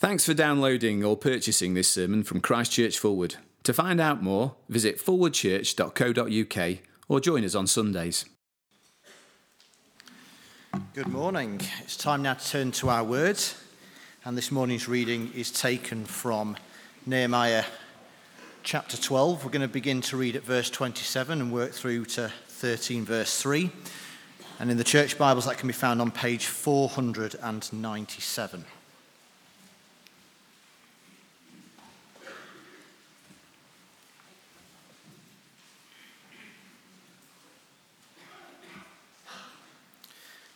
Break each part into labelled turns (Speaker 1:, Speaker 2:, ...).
Speaker 1: Thanks for downloading or purchasing this sermon from Christ Church Fulwood. To find out more, visit fulwoodchurch.co.uk or join us on Sundays.
Speaker 2: Good morning. It's time now to turn to our words, and this morning's reading is taken from Nehemiah chapter 12. We're going to begin to read at verse 27 and work through to 13, verse 3. And in the church Bibles, that can be found on page 497.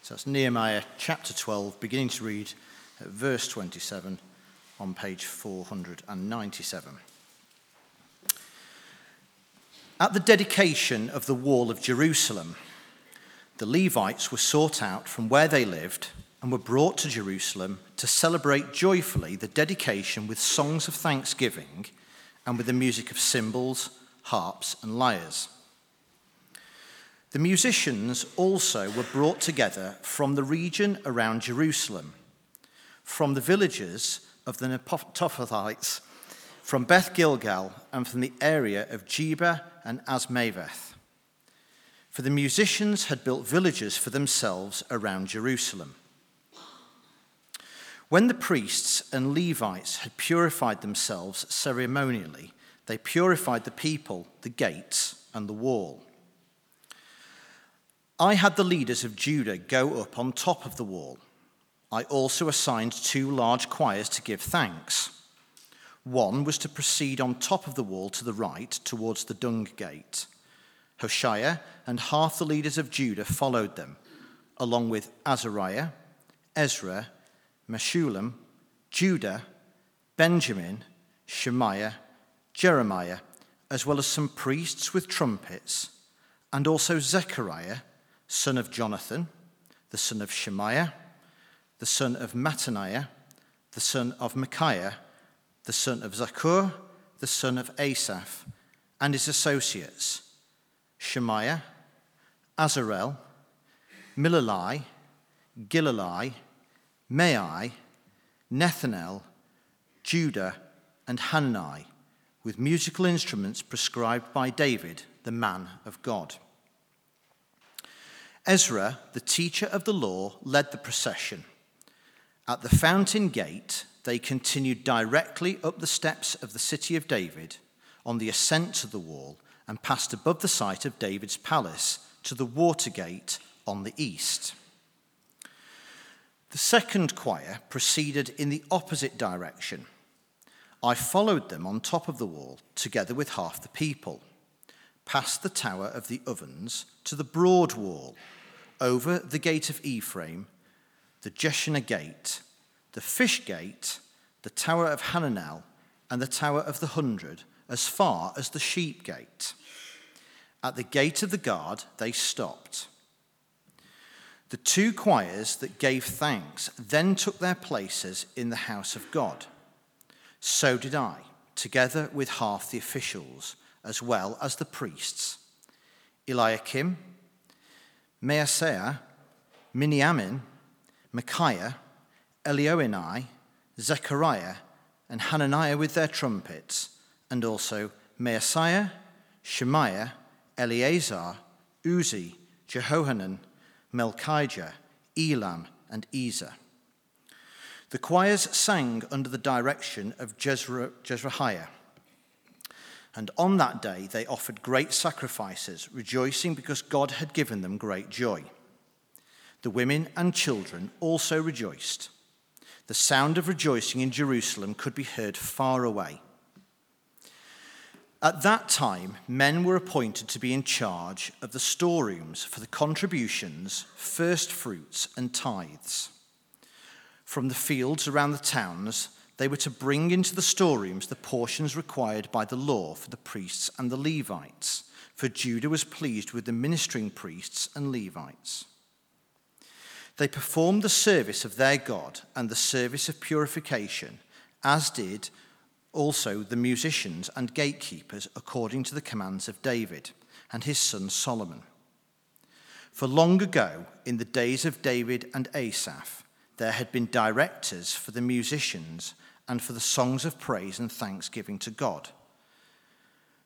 Speaker 2: So that's Nehemiah chapter 12, beginning to read at verse 27 on page 497. At the dedication of the wall of Jerusalem, the Levites were sought out from where they lived and were brought to Jerusalem to celebrate joyfully the dedication with songs of thanksgiving and with the music of cymbals, harps, and lyres. The musicians also were brought together from the region around Jerusalem, from the villages of the Netophathites, from Beth Gilgal, and from the area of Geba and Azmaveth. For the musicians had built villages for themselves around Jerusalem. When the priests and Levites had purified themselves ceremonially, they purified the people, the gates, and the wall. I had the leaders of Judah go up on top of the wall. I also assigned two large choirs to give thanks. One was to proceed on top of the wall to the right towards the dung gate. Hoshea and half the leaders of Judah followed them, along with Azariah, Ezra, Meshullam, Judah, Benjamin, Shemaiah, Jeremiah, as well as some priests with trumpets, and also Zechariah son of Jonathan, the son of Shemaiah, the son of Mattaniah, the son of Micaiah, the son of Zaccur, the son of Asaph, and his associates, Shemaiah, Azarel, Milalai, Gilalai, Maai, Nethanel, Judah, and Hanani, with musical instruments prescribed by David, the man of God. Ezra, the teacher of the law, led the procession. At the fountain gate, they continued directly up the steps of the city of David on the ascent to the wall and passed above the site of David's palace to the water gate on the east. The second choir proceeded in the opposite direction. I followed them on top of the wall, together with half the people past the tower of the ovens to the broad wall, over the gate of Ephraim, the Jeshanah gate, the fish gate, the tower of Hananel, and the tower of the hundred, as far as the sheep gate. At the gate of the guard, they stopped. The two choirs that gave thanks then took their places in the house of God. So did I, together with half the officials as well as the priests Eliakim, Maaseiah, Miniamin, Micaiah, Elioenai, Zechariah, and Hananiah with their trumpets, and also Maaseiah, Shemaiah, Eleazar, Uzzi, Jehohanan, Malchijah, Elam, and Ezer. The choirs sang under the direction of Jezreiah and on that day they offered great sacrifices, rejoicing because God had given them great joy. The women and children also rejoiced. The sound of rejoicing in Jerusalem could be heard far away. At that time, men were appointed to be in charge of the storerooms for the contributions, first fruits, and tithes. From the fields around the towns, they were to bring into the storerooms the portions required by the law for the priests and the Levites, for Judah was pleased with the ministering priests and Levites. They performed the service of their God and the service of purification, as did also the musicians and gatekeepers according to the commands of David and his son Solomon. For long ago, in the days of David and Asaph, there had been directors for the musicians and for the songs of praise and thanksgiving to God.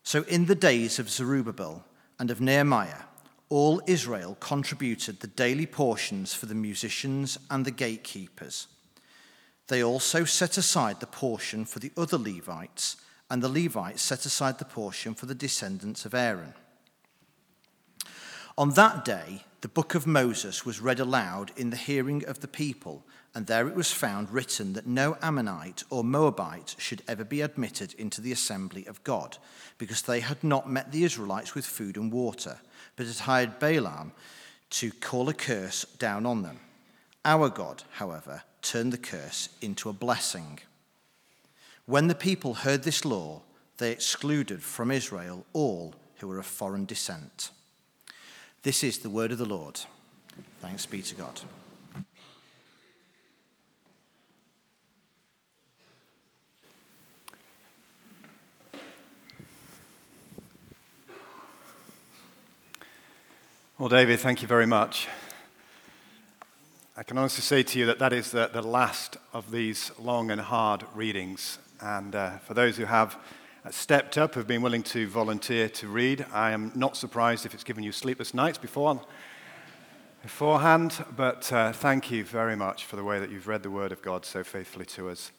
Speaker 2: So, in the days of Zerubbabel and of Nehemiah, all Israel contributed the daily portions for the musicians and the gatekeepers. They also set aside the portion for the other Levites, and the Levites set aside the portion for the descendants of Aaron. On that day, the book of Moses was read aloud in the hearing of the people, and there it was found written that no Ammonite or Moabite should ever be admitted into the assembly of God, because they had not met the Israelites with food and water, but had hired Balaam to call a curse down on them. Our God, however, turned the curse into a blessing. When the people heard this law, they excluded from Israel all who were of foreign descent. This is the word of the Lord. Thanks be to God.
Speaker 3: Well, David, thank you very much. I can honestly say to you that that is the, the last of these long and hard readings. And uh, for those who have stepped up, have been willing to volunteer to read, I am not surprised if it's given you sleepless nights before, beforehand. But uh, thank you very much for the way that you've read the Word of God so faithfully to us.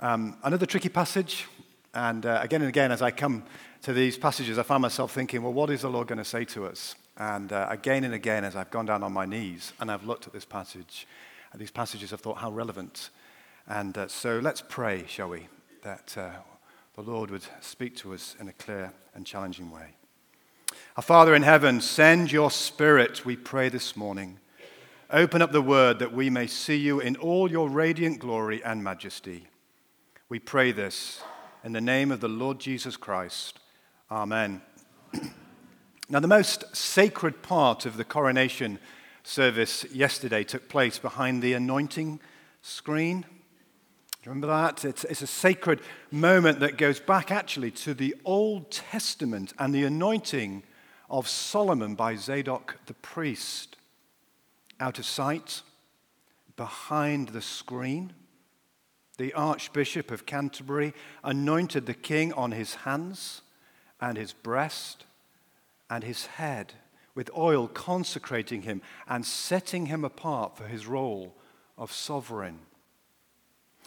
Speaker 3: Um, another tricky passage. And uh, again and again, as I come to these passages, I find myself thinking, well, what is the Lord going to say to us? And uh, again and again, as I've gone down on my knees and I've looked at this passage, at these passages, I've thought how relevant. And uh, so let's pray, shall we, that uh, the Lord would speak to us in a clear and challenging way. Our Father in heaven, send your Spirit, we pray this morning. Open up the word that we may see you in all your radiant glory and majesty. We pray this in the name of the Lord Jesus Christ. Amen. Now, the most sacred part of the coronation service yesterday took place behind the anointing screen. Do you Remember that? It's, it's, a sacred moment that goes back actually to the Old Testament and the anointing of Solomon by Zadok the priest. Out of sight, behind the screen, the Archbishop of Canterbury anointed the king on his hands and his breast and his head with oil, consecrating him and setting him apart for his role of sovereign.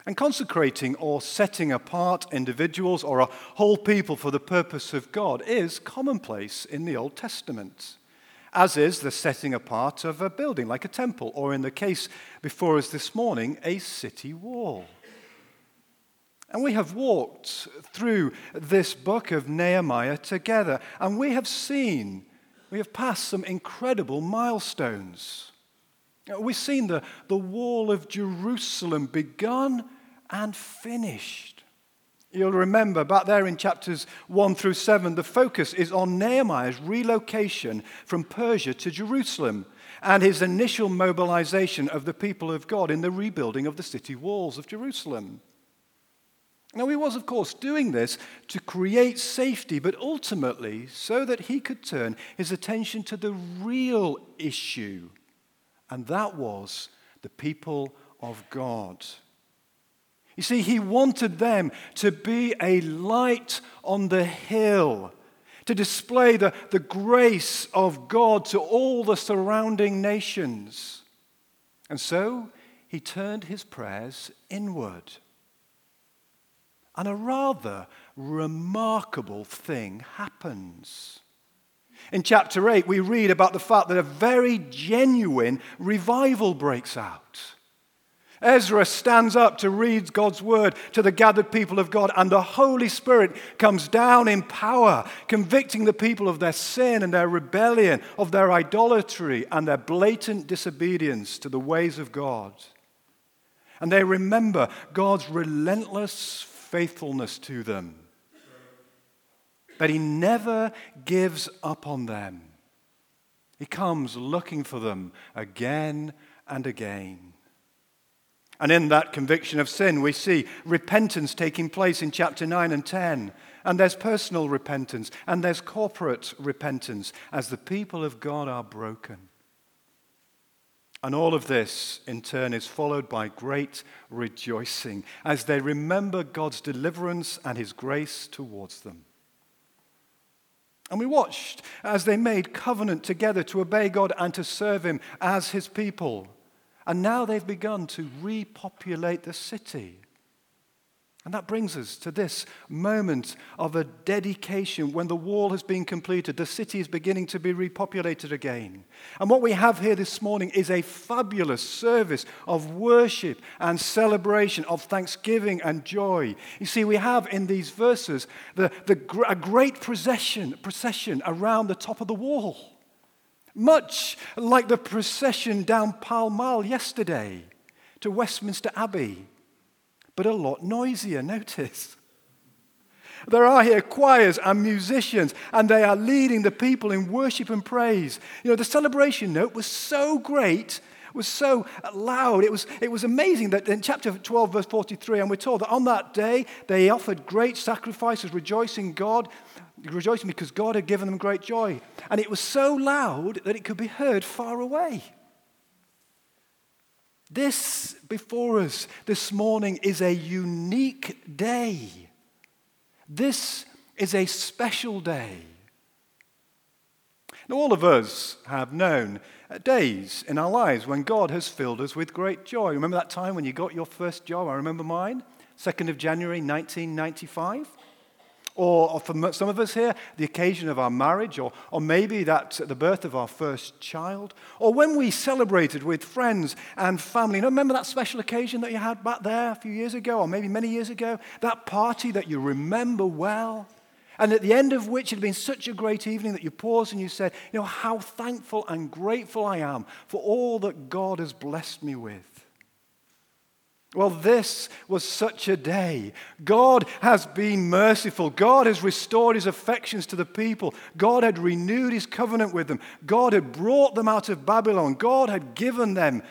Speaker 3: And consecrating or setting apart individuals or a whole people for the purpose of God is commonplace in the Old Testament, as is the setting apart of a building like a temple, or in the case before us this morning, a city wall. And we have walked through this book of Nehemiah together, and we have seen, we have passed some incredible milestones. We've seen the, the wall of Jerusalem begun and finished. You'll remember back there in chapters 1 through 7, the focus is on Nehemiah's relocation from Persia to Jerusalem and his initial mobilization of the people of God in the rebuilding of the city walls of Jerusalem. Now, he was, of course, doing this to create safety, but ultimately so that he could turn his attention to the real issue, and that was the people of God. You see, he wanted them to be a light on the hill, to display the, the grace of God to all the surrounding nations. And so he turned his prayers inward. And a rather remarkable thing happens. In chapter 8, we read about the fact that a very genuine revival breaks out. Ezra stands up to read God's word to the gathered people of God, and the Holy Spirit comes down in power, convicting the people of their sin and their rebellion, of their idolatry and their blatant disobedience to the ways of God. And they remember God's relentless faithfulness to them. But he never gives up on them. He comes looking for them again and again. And in that conviction of sin, we see repentance taking place in chapter 9 and 10. And there's personal repentance and there's corporate repentance as the people of God are broken. And all of this, in turn, is followed by great rejoicing as they remember God's deliverance and his grace towards them. And we watched as they made covenant together to obey God and to serve him as his people. And now they've begun to repopulate the city. And that brings us to this moment of a dedication when the wall has been completed. The city is beginning to be repopulated again. And what we have here this morning is a fabulous service of worship and celebration, of thanksgiving and joy. You see, we have in these verses the, the, a great procession, procession around the top of the wall, much like the procession down Pall Mall yesterday to Westminster Abbey but a lot noisier. Notice. There are here choirs and musicians, and they are leading the people in worship and praise. You know, the celebration note was so great, was so loud. It was, it was amazing that in chapter 12, verse 43, and we're told that on that day they offered great sacrifices, rejoicing God, rejoicing because God had given them great joy. And it was so loud that it could be heard far away. This before us this morning is a unique day. This is a special day. Now, all of us have known uh, days in our lives when God has filled us with great joy. Remember that time when you got your first job? I remember mine, 2nd of January 1995. Or, for some of us here, the occasion of our marriage, or, or maybe that's the birth of our first child, or when we celebrated with friends and family. Know, remember that special occasion that you had back there a few years ago, or maybe many years ago? That party that you remember well, and at the end of which it had been such a great evening that you paused and you said, You know, how thankful and grateful I am for all that God has blessed me with. Well, this was such a day. God has been merciful. God has restored his affections to the people. God had renewed his covenant with them. God had brought them out of Babylon. God had given them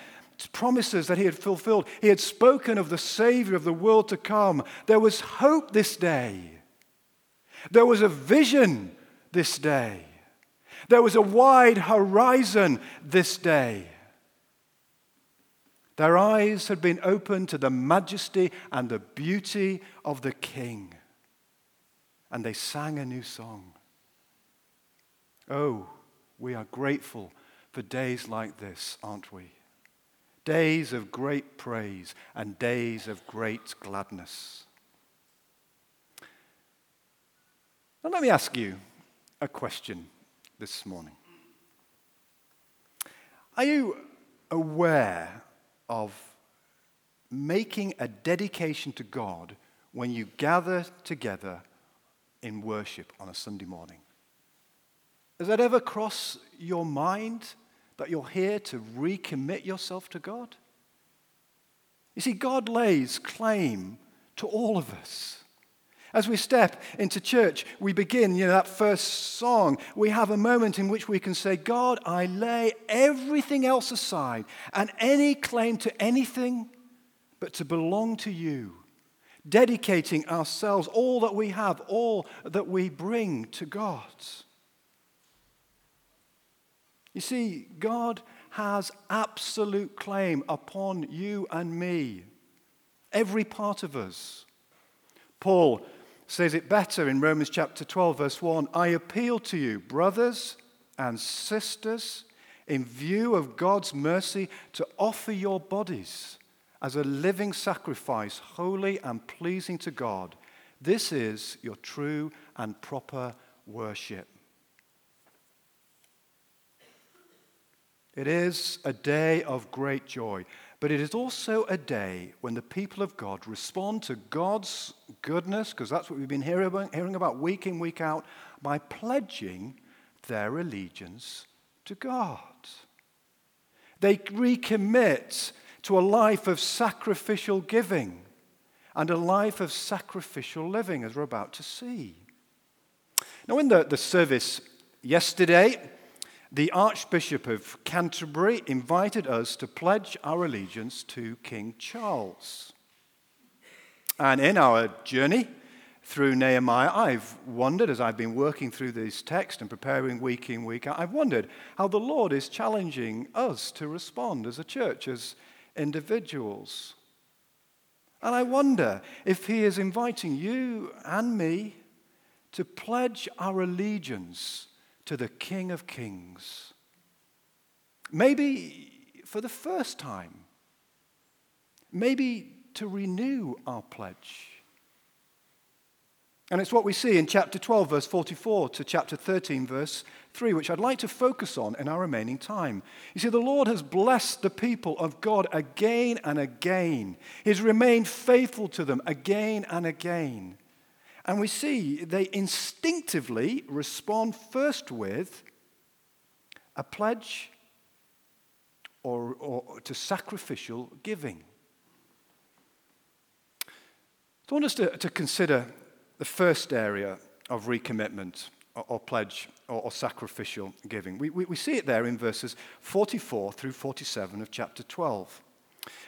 Speaker 3: promises that he had fulfilled. He had spoken of the Savior of the world to come. There was hope this day. There was a vision this day. There was a wide horizon this day. Their eyes had been opened to the majesty and the beauty of the King. And they sang a new song. Oh, we are grateful for days like this, aren't we? Days of great praise and days of great gladness. Now, let me ask you a question this morning. Are you aware of making a dedication to God when you gather together in worship on a Sunday morning. Has that ever crossed your mind that you're here to recommit yourself to God? You see, God lays claim to all of us. As we step into church, we begin, you know, that first song. We have a moment in which we can say, God, I lay everything else aside and any claim to anything but to belong to you, dedicating ourselves, all that we have, all that we bring to God. You see, God has absolute claim upon you and me, every part of us. Paul says it better in Romans chapter 12, verse 1 I appeal to you, brothers and sisters, in view of God's mercy, to offer your bodies as a living sacrifice, holy and pleasing to God. This is your true and proper worship. It is a day of great joy. But it is also a day when the people of God respond to God's goodness, because that's what we've been hearing about week in, week out, by pledging their allegiance to God. They recommit to a life of sacrificial giving and a life of sacrificial living, as we're about to see. Now, in the, the service yesterday, the Archbishop of Canterbury invited us to pledge our allegiance to King Charles. And in our journey through Nehemiah, I've wondered as I've been working through this text and preparing week in, week out, I've wondered how the Lord is challenging us to respond as a church, as individuals. And I wonder if He is inviting you and me to pledge our allegiance to the King of Kings. Maybe for the first time. Maybe to renew our pledge. And it's what we see in chapter 12, verse 44 to chapter 13, verse 3, which I'd like to focus on in our remaining time. You see, the Lord has blessed the people of God again and again. He's remained faithful to them again and again. And we see they instinctively respond first with a pledge or, or to sacrificial giving. I want us to, to consider the first area of recommitment or, or pledge or, or, sacrificial giving. We, we, we see it there in verses 44 through 47 of chapter 12.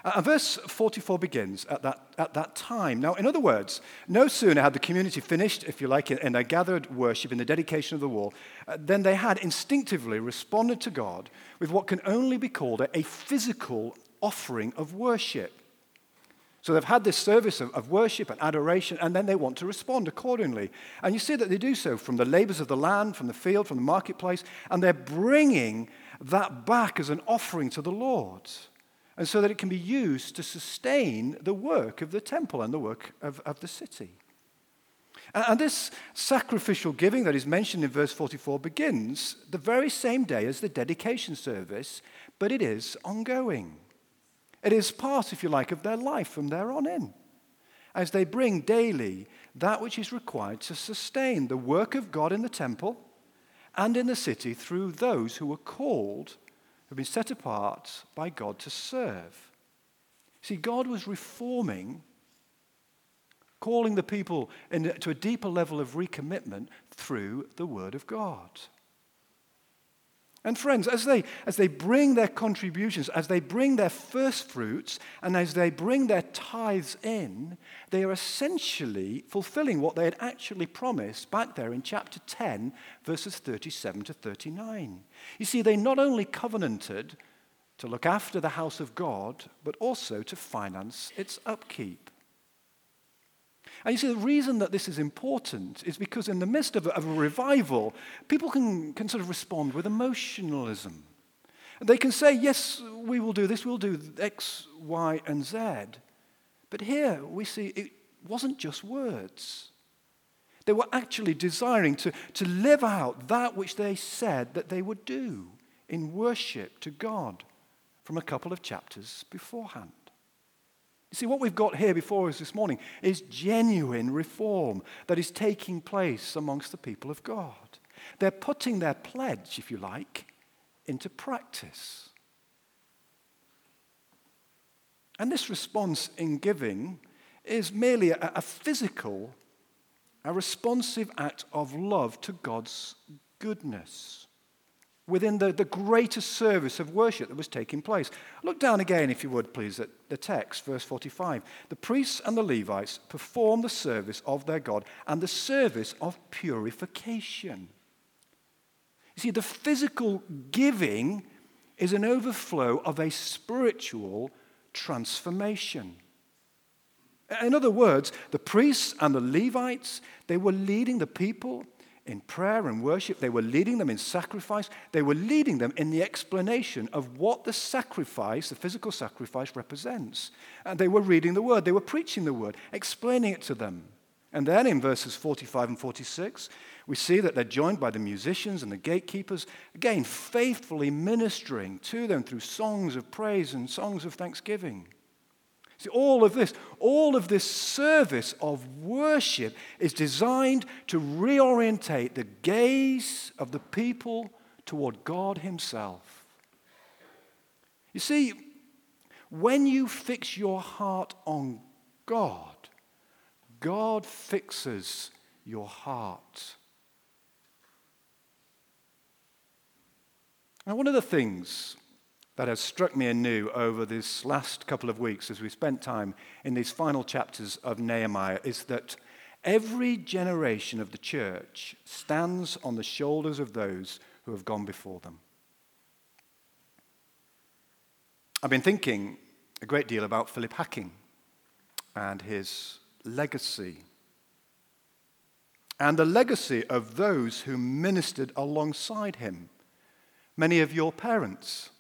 Speaker 3: Uh, verse 44 begins at that, at that time. Now, in other words, no sooner had the community finished, if you like, in their gathered worship, in the dedication of the wall, uh, than they had instinctively responded to God with what can only be called a, a physical offering of worship. So they've had this service of, of, worship and adoration, and then they want to respond accordingly. And you see that they do so from the labors of the land, from the field, from the marketplace, and they're bringing that back as an offering to the Lord and so that it can be used to sustain the work of the temple and the work of, of the city. And, and this sacrificial giving that is mentioned in verse 44 begins the very same day as the dedication service, but it is ongoing. It is part, if you like, of their life from there on in, as they bring daily that which is required to sustain the work of God in the temple and in the city through those who are called have been set apart by God to serve. See, God was reforming, calling the people to a deeper level of recommitment through the Word of God. And friends, as they, as they bring their contributions, as they bring their first fruits, and as they bring their tithes in, they are essentially fulfilling what they had actually promised back there in chapter 10, verses 37 to 39. You see, they not only covenanted to look after the house of God, but also to finance its upkeep. And you see, the reason that this is important is because in the midst of a, of a revival, people can, can sort of respond with emotionalism. They can say, yes, we will do this, we'll do X, Y, and Z. But here we see it wasn't just words. They were actually desiring to, to live out that which they said that they would do in worship to God from a couple of chapters beforehand. You see, what we've got here before us this morning is genuine reform that is taking place amongst the people of God. They're putting their pledge, if you like, into practice. And this response in giving is merely a, a physical, a responsive act of love to God's goodness within the, the greater service of worship that was taking place. Look down again, if you would, please, at the text, verse 45. The priests and the Levites perform the service of their God and the service of purification. You see, the physical giving is an overflow of a spiritual transformation. In other words, the priests and the Levites, they were leading the people in prayer and worship. They were leading them in sacrifice. They were leading them in the explanation of what the sacrifice, the physical sacrifice, represents. And they were reading the word. They were preaching the word, explaining it to them. And then in verses 45 and 46, we see that they're joined by the musicians and the gatekeepers, again, faithfully ministering to them through songs of praise and songs of thanksgiving. See, all of this, all of this service of worship is designed to reorientate the gaze of the people toward God Himself. You see, when you fix your heart on God, God fixes your heart. Now, one of the things that has struck me anew over this last couple of weeks as we spent time in these final chapters of Nehemiah is that Every generation of the church stands on the shoulders of those who have gone before them. I've been thinking a great deal about Philip Hacking and his legacy, and the legacy of those who ministered alongside him. Many of your parents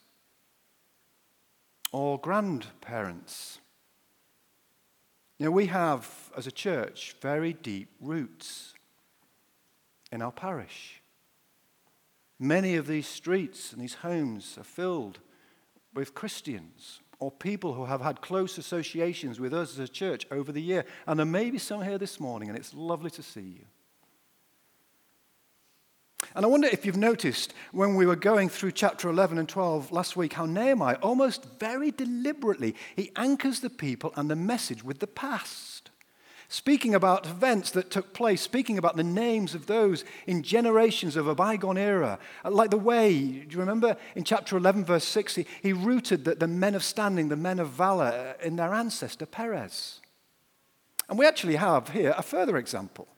Speaker 3: or grandparents. Know, we have, as a church, very deep roots in our parish. Many of these streets and these homes are filled with Christians or people who have had close associations with us as a church over the year. And there may be some here this morning, and it's lovely to see you. And I wonder if you've noticed when we were going through chapter 11 and 12 last week how Nehemiah, almost very deliberately, he anchors the people and the message with the past. Speaking about events that took place, speaking about the names of those in generations of a bygone era. Uh, like the way, do you remember in chapter 11, verse 60, he rooted the, the men of standing, the men of valor uh, in their ancestor Perez. And we actually have here a further example.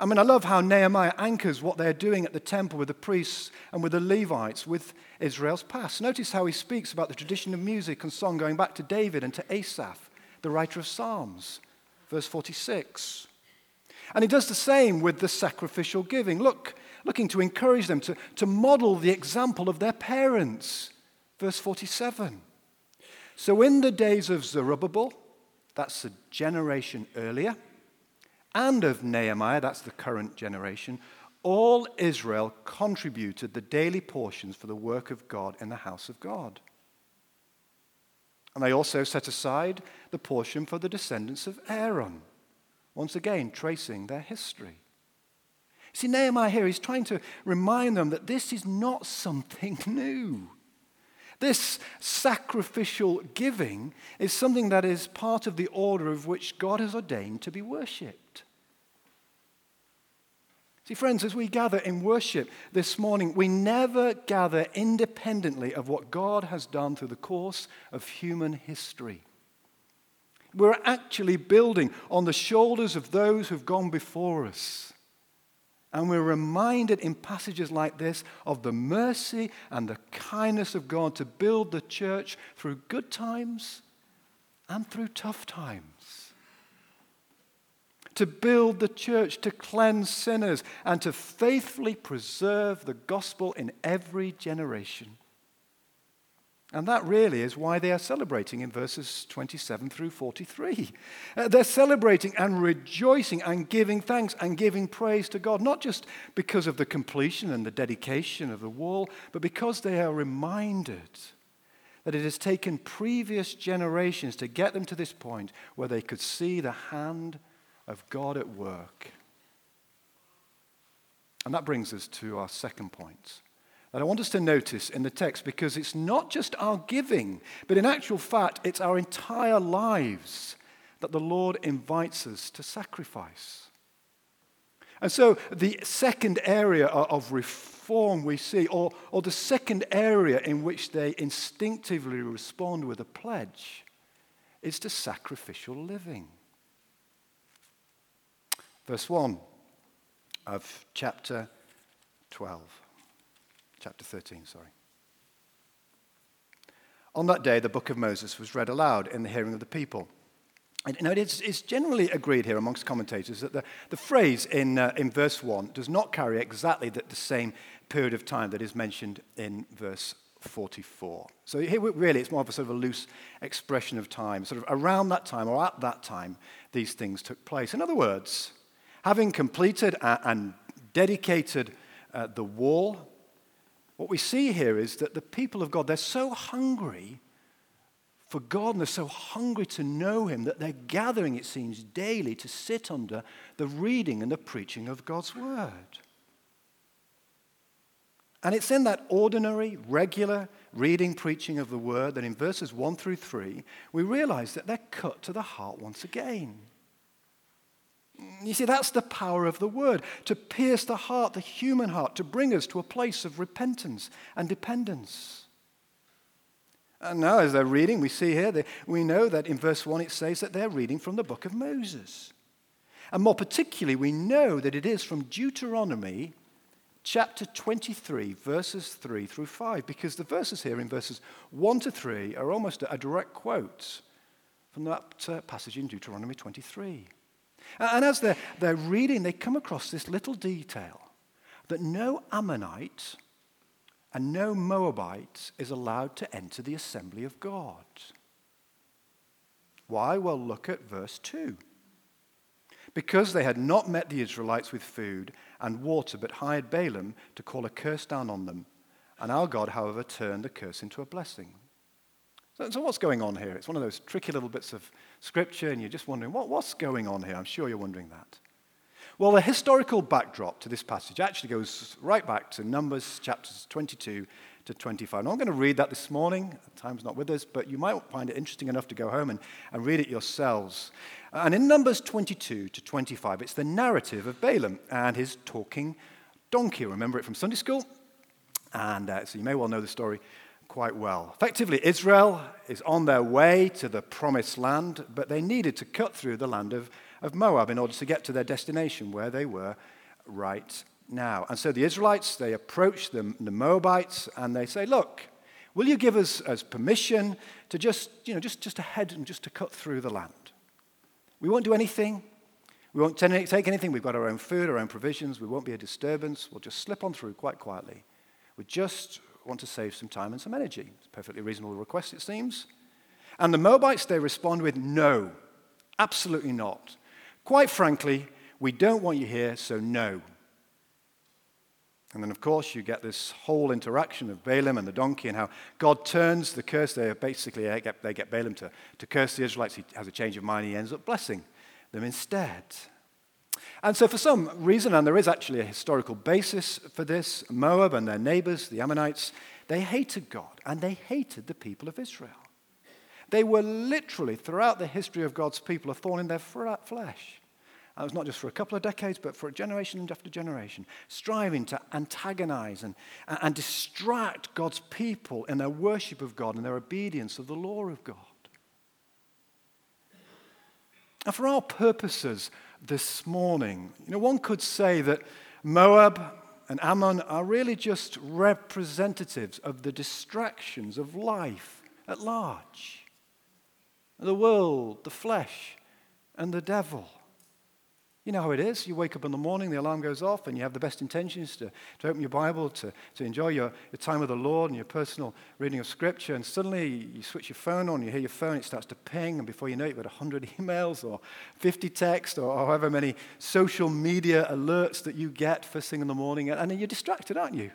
Speaker 3: I mean, I love how Nehemiah anchors what they're doing at the temple with the priests and with the Levites with Israel's past. Notice how he speaks about the tradition of music and song going back to David and to Asaph, the writer of Psalms, verse 46. And he does the same with the sacrificial giving. Look, looking to encourage them to, to model the example of their parents, verse 47. So in the days of Zerubbabel, that's a generation earlier, and of Nehemiah, that's the current generation, all Israel contributed the daily portions for the work of God in the house of God. And they also set aside the portion for the descendants of Aaron, once again tracing their history. See, Nehemiah here, he's trying to remind them that this is not something new. This sacrificial giving is something that is part of the order of which God has ordained to be worshipped. See, friends, as we gather in worship this morning, we never gather independently of what God has done through the course of human history. We're actually building on the shoulders of those who've gone before us. And we're reminded in passages like this of the mercy and the kindness of God to build the church through good times and through tough times. To build the church, to cleanse sinners, and to faithfully preserve the gospel in every generation. And that really is why they are celebrating in verses 27 through 43. Uh, they're celebrating and rejoicing and giving thanks and giving praise to God, not just because of the completion and the dedication of the wall, but because they are reminded that it has taken previous generations to get them to this point where they could see the hand of God at work. And that brings us to our second point that I want us to notice in the text because it's not just our giving, but in actual fact, it's our entire lives that the Lord invites us to sacrifice. And so, the second area of reform we see, or, or the second area in which they instinctively respond with a pledge, is to sacrificial living. Verse 1 of chapter 12 chapter 13, sorry. On that day, the book of Moses was read aloud in the hearing of the people. And, you know, it's, it's, generally agreed here amongst commentators that the, the phrase in, uh, in verse 1 does not carry exactly the, the same period of time that is mentioned in verse 44. So here, really, it's more of a sort of a loose expression of time. Sort of around that time or at that time, these things took place. In other words, having completed and dedicated uh, the wall what we see here is that the people of God, they're so hungry for God and they're so hungry to know Him that they're gathering, it seems, daily to sit under the reading and the preaching of God's Word. And it's in that ordinary, regular reading, preaching of the Word that in verses 1 through 3, we realize that they're cut to the heart once again. You see, that's the power of the word to pierce the heart, the human heart, to bring us to a place of repentance and dependence. And now, as they're reading, we see here, we know that in verse 1 it says that they're reading from the book of Moses. And more particularly, we know that it is from Deuteronomy chapter 23, verses 3 through 5, because the verses here in verses 1 to 3 are almost a direct quote from that uh, passage in Deuteronomy 23. And as they're, they're reading, they come across this little detail that no Ammonite and no Moabite is allowed to enter the assembly of God. Why? Well, look at verse 2. Because they had not met the Israelites with food and water, but hired Balaam to call a curse down on them. And our God, however, turned the curse into a blessing. So, so what's going on here? It's one of those tricky little bits of scripture, and you're just wondering, what, what's going on here? I'm sure you're wondering that. Well, the historical backdrop to this passage actually goes right back to Numbers chapters 22 to 25. And I'm going to read that this morning. Time's not with us, but you might find it interesting enough to go home and, and read it yourselves. And in Numbers 22 to 25, it's the narrative of Balaam and his talking donkey. Remember it from Sunday school? And uh, so you may well know the story quite well. Effectively, Israel is on their way to the promised land, but they needed to cut through the land of, of Moab in order to get to their destination where they were right now. And so the Israelites, they approach the, the Moabites and they say, Look, will you give us as permission to just, you know, just, just to head and just to cut through the land? We won't do anything. We won't take anything. We've got our own food, our own provisions. We won't be a disturbance. We'll just slip on through quite quietly. We're just want to save some time and some energy. It's a perfectly reasonable request, it seems. And the Moabites, they respond with no, absolutely not. Quite frankly, we don't want you here, so no. And then, of course, you get this whole interaction of Balaam and the donkey and how God turns the curse. They basically they get, they get Balaam to, to curse the Israelites. He has a change of mind. He ends up blessing them instead. And so, for some reason, and there is actually a historical basis for this, Moab and their neighbors, the Ammonites, they hated God and they hated the people of Israel. They were literally, throughout the history of God's people, a thorn in their flesh. And it was not just for a couple of decades, but for a generation after generation, striving to antagonize and, and distract God's people in their worship of God and their obedience of the law of God. And for our purposes this morning, you know, one could say that Moab and Ammon are really just representatives of the distractions of life at large the world, the flesh, and the devil. You know how it is. You wake up in the morning, the alarm goes off, and you have the best intentions to, to open your Bible, to, to enjoy your, your time with the Lord and your personal reading of Scripture. And suddenly you switch your phone on, you hear your phone, it starts to ping, and before you know it, you've got 100 emails or 50 texts or however many social media alerts that you get first thing in the morning. And then you're distracted, aren't you?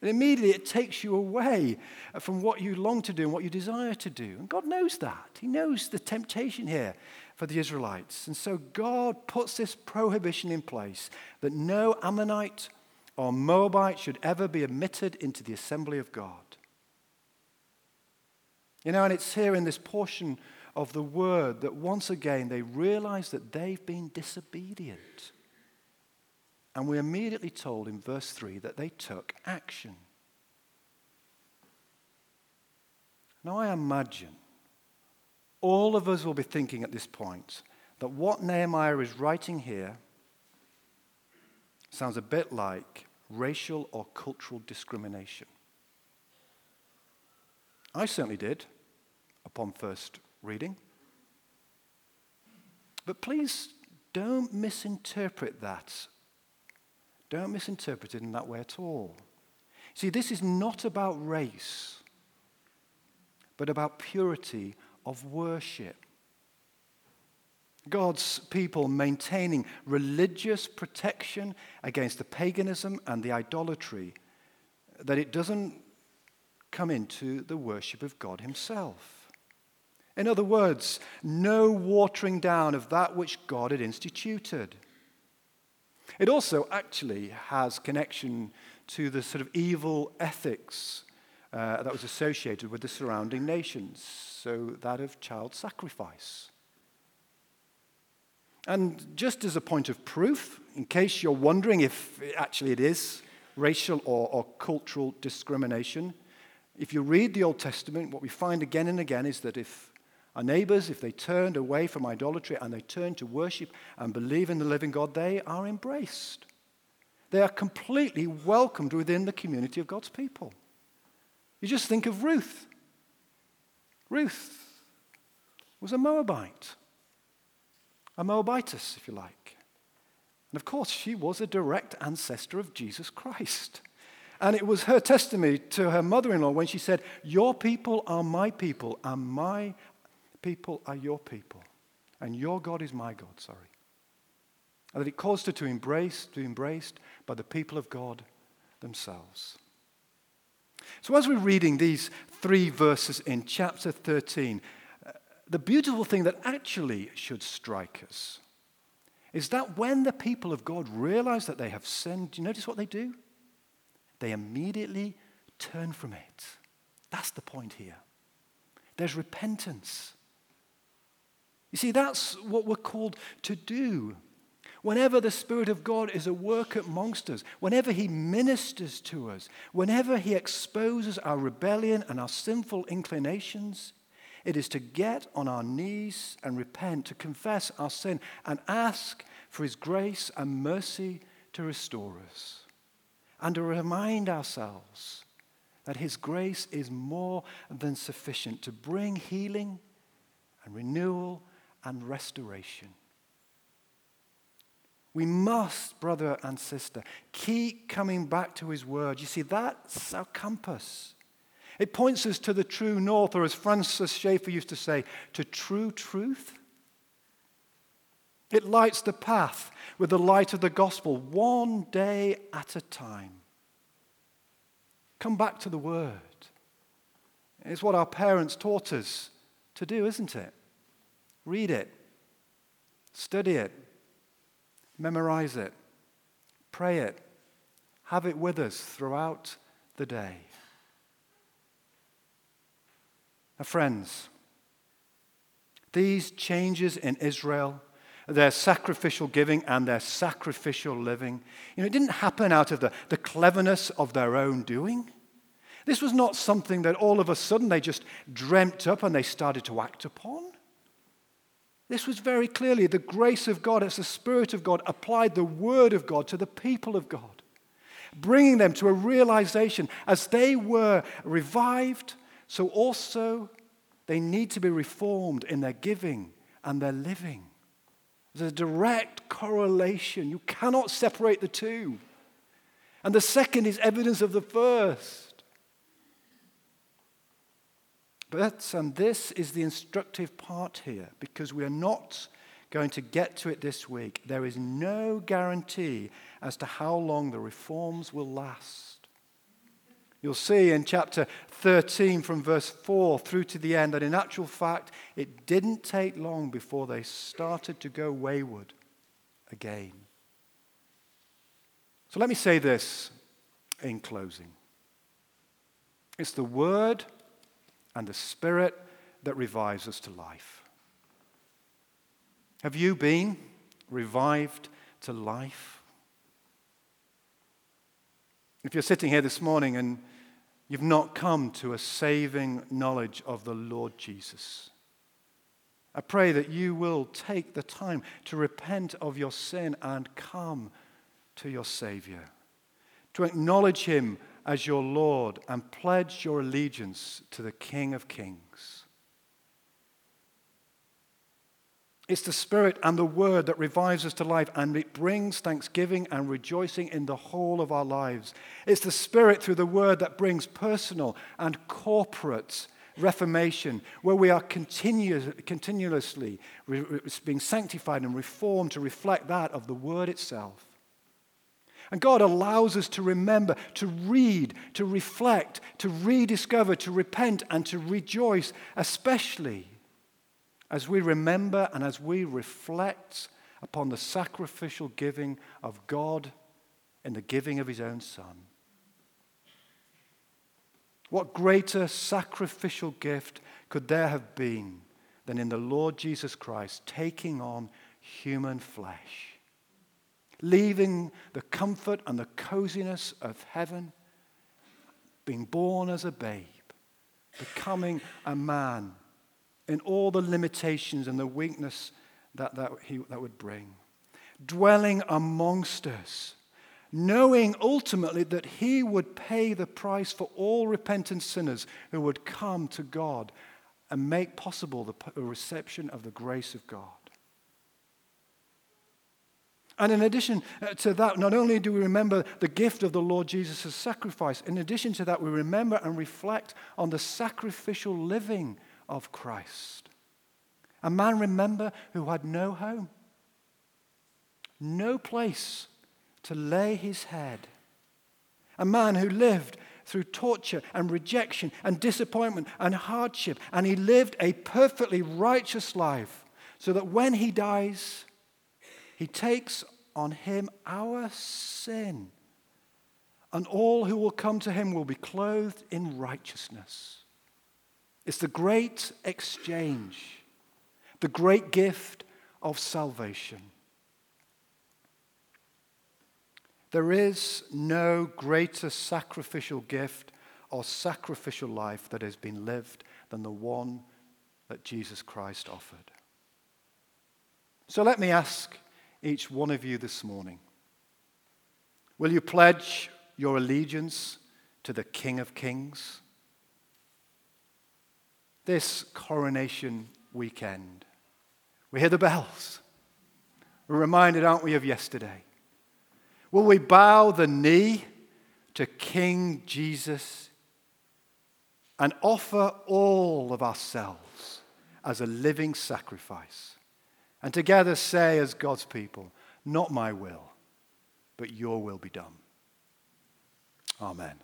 Speaker 3: And immediately it takes you away from what you long to do and what you desire to do. And God knows that. He knows the temptation here for the Israelites. And so God puts this prohibition in place that no Ammonite or Moabite should ever be admitted into the assembly of God. You know, and it's here in this portion of the word that once again they realize that they've been disobedient. And we're immediately told in verse 3 that they took action. Now, I imagine all of us will be thinking at this point that what Nehemiah is writing here sounds a bit like racial or cultural discrimination. I certainly did upon first reading. But please don't misinterpret that don't misinterpret it in that way at all. See, this is not about race, but about purity of worship. God's people maintaining religious protection against the paganism and the idolatry, that it doesn't come into the worship of God Himself. In other words, no watering down of that which God had instituted. It also actually has connection to the sort of evil ethics uh, that was associated with the surrounding nations, so that of child sacrifice. And just as a point of proof, in case you're wondering if actually it is racial or, or cultural discrimination, if you read the Old Testament, what we find again and again is that if Our neighbors, if they turned away from idolatry and they turned to worship and believe in the living God, they are embraced. They are completely welcomed within the community of God's people. You just think of Ruth. Ruth was a Moabite, a Moabitess, if you like. And of course, she was a direct ancestor of Jesus Christ. And it was her testimony to her mother in law when she said, Your people are my people, and my people are your people. And your God is my God, sorry. And that it caused her to embrace, to be embraced by the people of God themselves. So, as we're reading these three verses in chapter 13, uh, the beautiful thing that actually should strike us is that when the people of God realize that they have sinned, do you notice what they do? They immediately turn from it. That's the point here. There's repentance. You see, that's what we're called to do. Whenever the Spirit of God is at work amongst us, whenever He ministers to us, whenever He exposes our rebellion and our sinful inclinations, it is to get on our knees and repent, to confess our sin, and ask for His grace and mercy to restore us, and to remind ourselves that His grace is more than sufficient to bring healing and renewal and restoration. We must, brother and sister, keep coming back to His Word. You see, that's our compass. It points us to the true north, or as Francis Schaeffer used to say, to true truth. It lights the path with the light of the gospel, one day at a time. Come back to the Word. It's what our parents taught us to do, isn't it? Read it, study it, memorize it, pray it, have it with us throughout the day. Now, friends, these changes in Israel, their sacrificial giving and their sacrificial living, you know, it didn't happen out of the, the cleverness of their own doing. This was not something that all of a sudden they just dreamt up and they started to act upon. This was very clearly the grace of God as the Spirit of God applied the Word of God to the people of God, bringing them to a realization as they were revived, so also they need to be reformed in their giving and their living. There's a direct correlation. You cannot separate the two. And the second is evidence of the first. But, and this is the instructive part here, because we are not going to get to it this week. There is no guarantee as to how long the reforms will last. You'll see in chapter 13 from verse 4 through to the end that in actual fact, it didn't take long before they started to go wayward again. So let me say this in closing it's the word and the Spirit that revives us to life. Have you been revived to life? If you're sitting here this morning and you've not come to a saving knowledge of the Lord Jesus, I pray that you will take the time to repent of your sin and come to your Savior, to acknowledge Him as your Lord and pledge your allegiance to the King of Kings. It's the Spirit and the Word that revives us to life and it brings thanksgiving and rejoicing in the whole of our lives. It's the Spirit through the Word that brings personal and corporate reformation, where we are continuously being sanctified and reformed to reflect that of the Word itself. And God allows us to remember, to read, to reflect, to rediscover, to repent, and to rejoice, especially as we remember and as we reflect upon the sacrificial giving of God in the giving of His own Son. What greater sacrificial gift could there have been than in the Lord Jesus Christ taking on human flesh? Leaving the comfort and the coziness of heaven, being born as a babe, becoming a man, in all the limitations and the weakness that, that, he, that would bring, dwelling amongst us, knowing ultimately that he would pay the price for all repentant sinners who would come to God and make possible the reception of the grace of God. And in addition uh, to that, not only do we remember the gift of the Lord Jesus' sacrifice, in addition to that, we remember and reflect on the sacrificial living of Christ. A man, remember, who had no home, no place to lay his head. A man who lived through torture and rejection and disappointment and hardship, and he lived a perfectly righteous life so that when he dies, he takes on him our sin, and all who will come to him will be clothed in righteousness. It's the great exchange, the great gift of salvation. There is no greater sacrificial gift or sacrificial life that has been lived than the one that Jesus Christ offered. So let me ask each one of you this morning will you pledge your allegiance to the King of Kings? This coronation weekend, we hear the bells. We're reminded, aren't we, of yesterday? Will we bow the knee to King Jesus and offer all of ourselves as a living sacrifice? And together say, as God's people, not my will, but your will be done. Amen.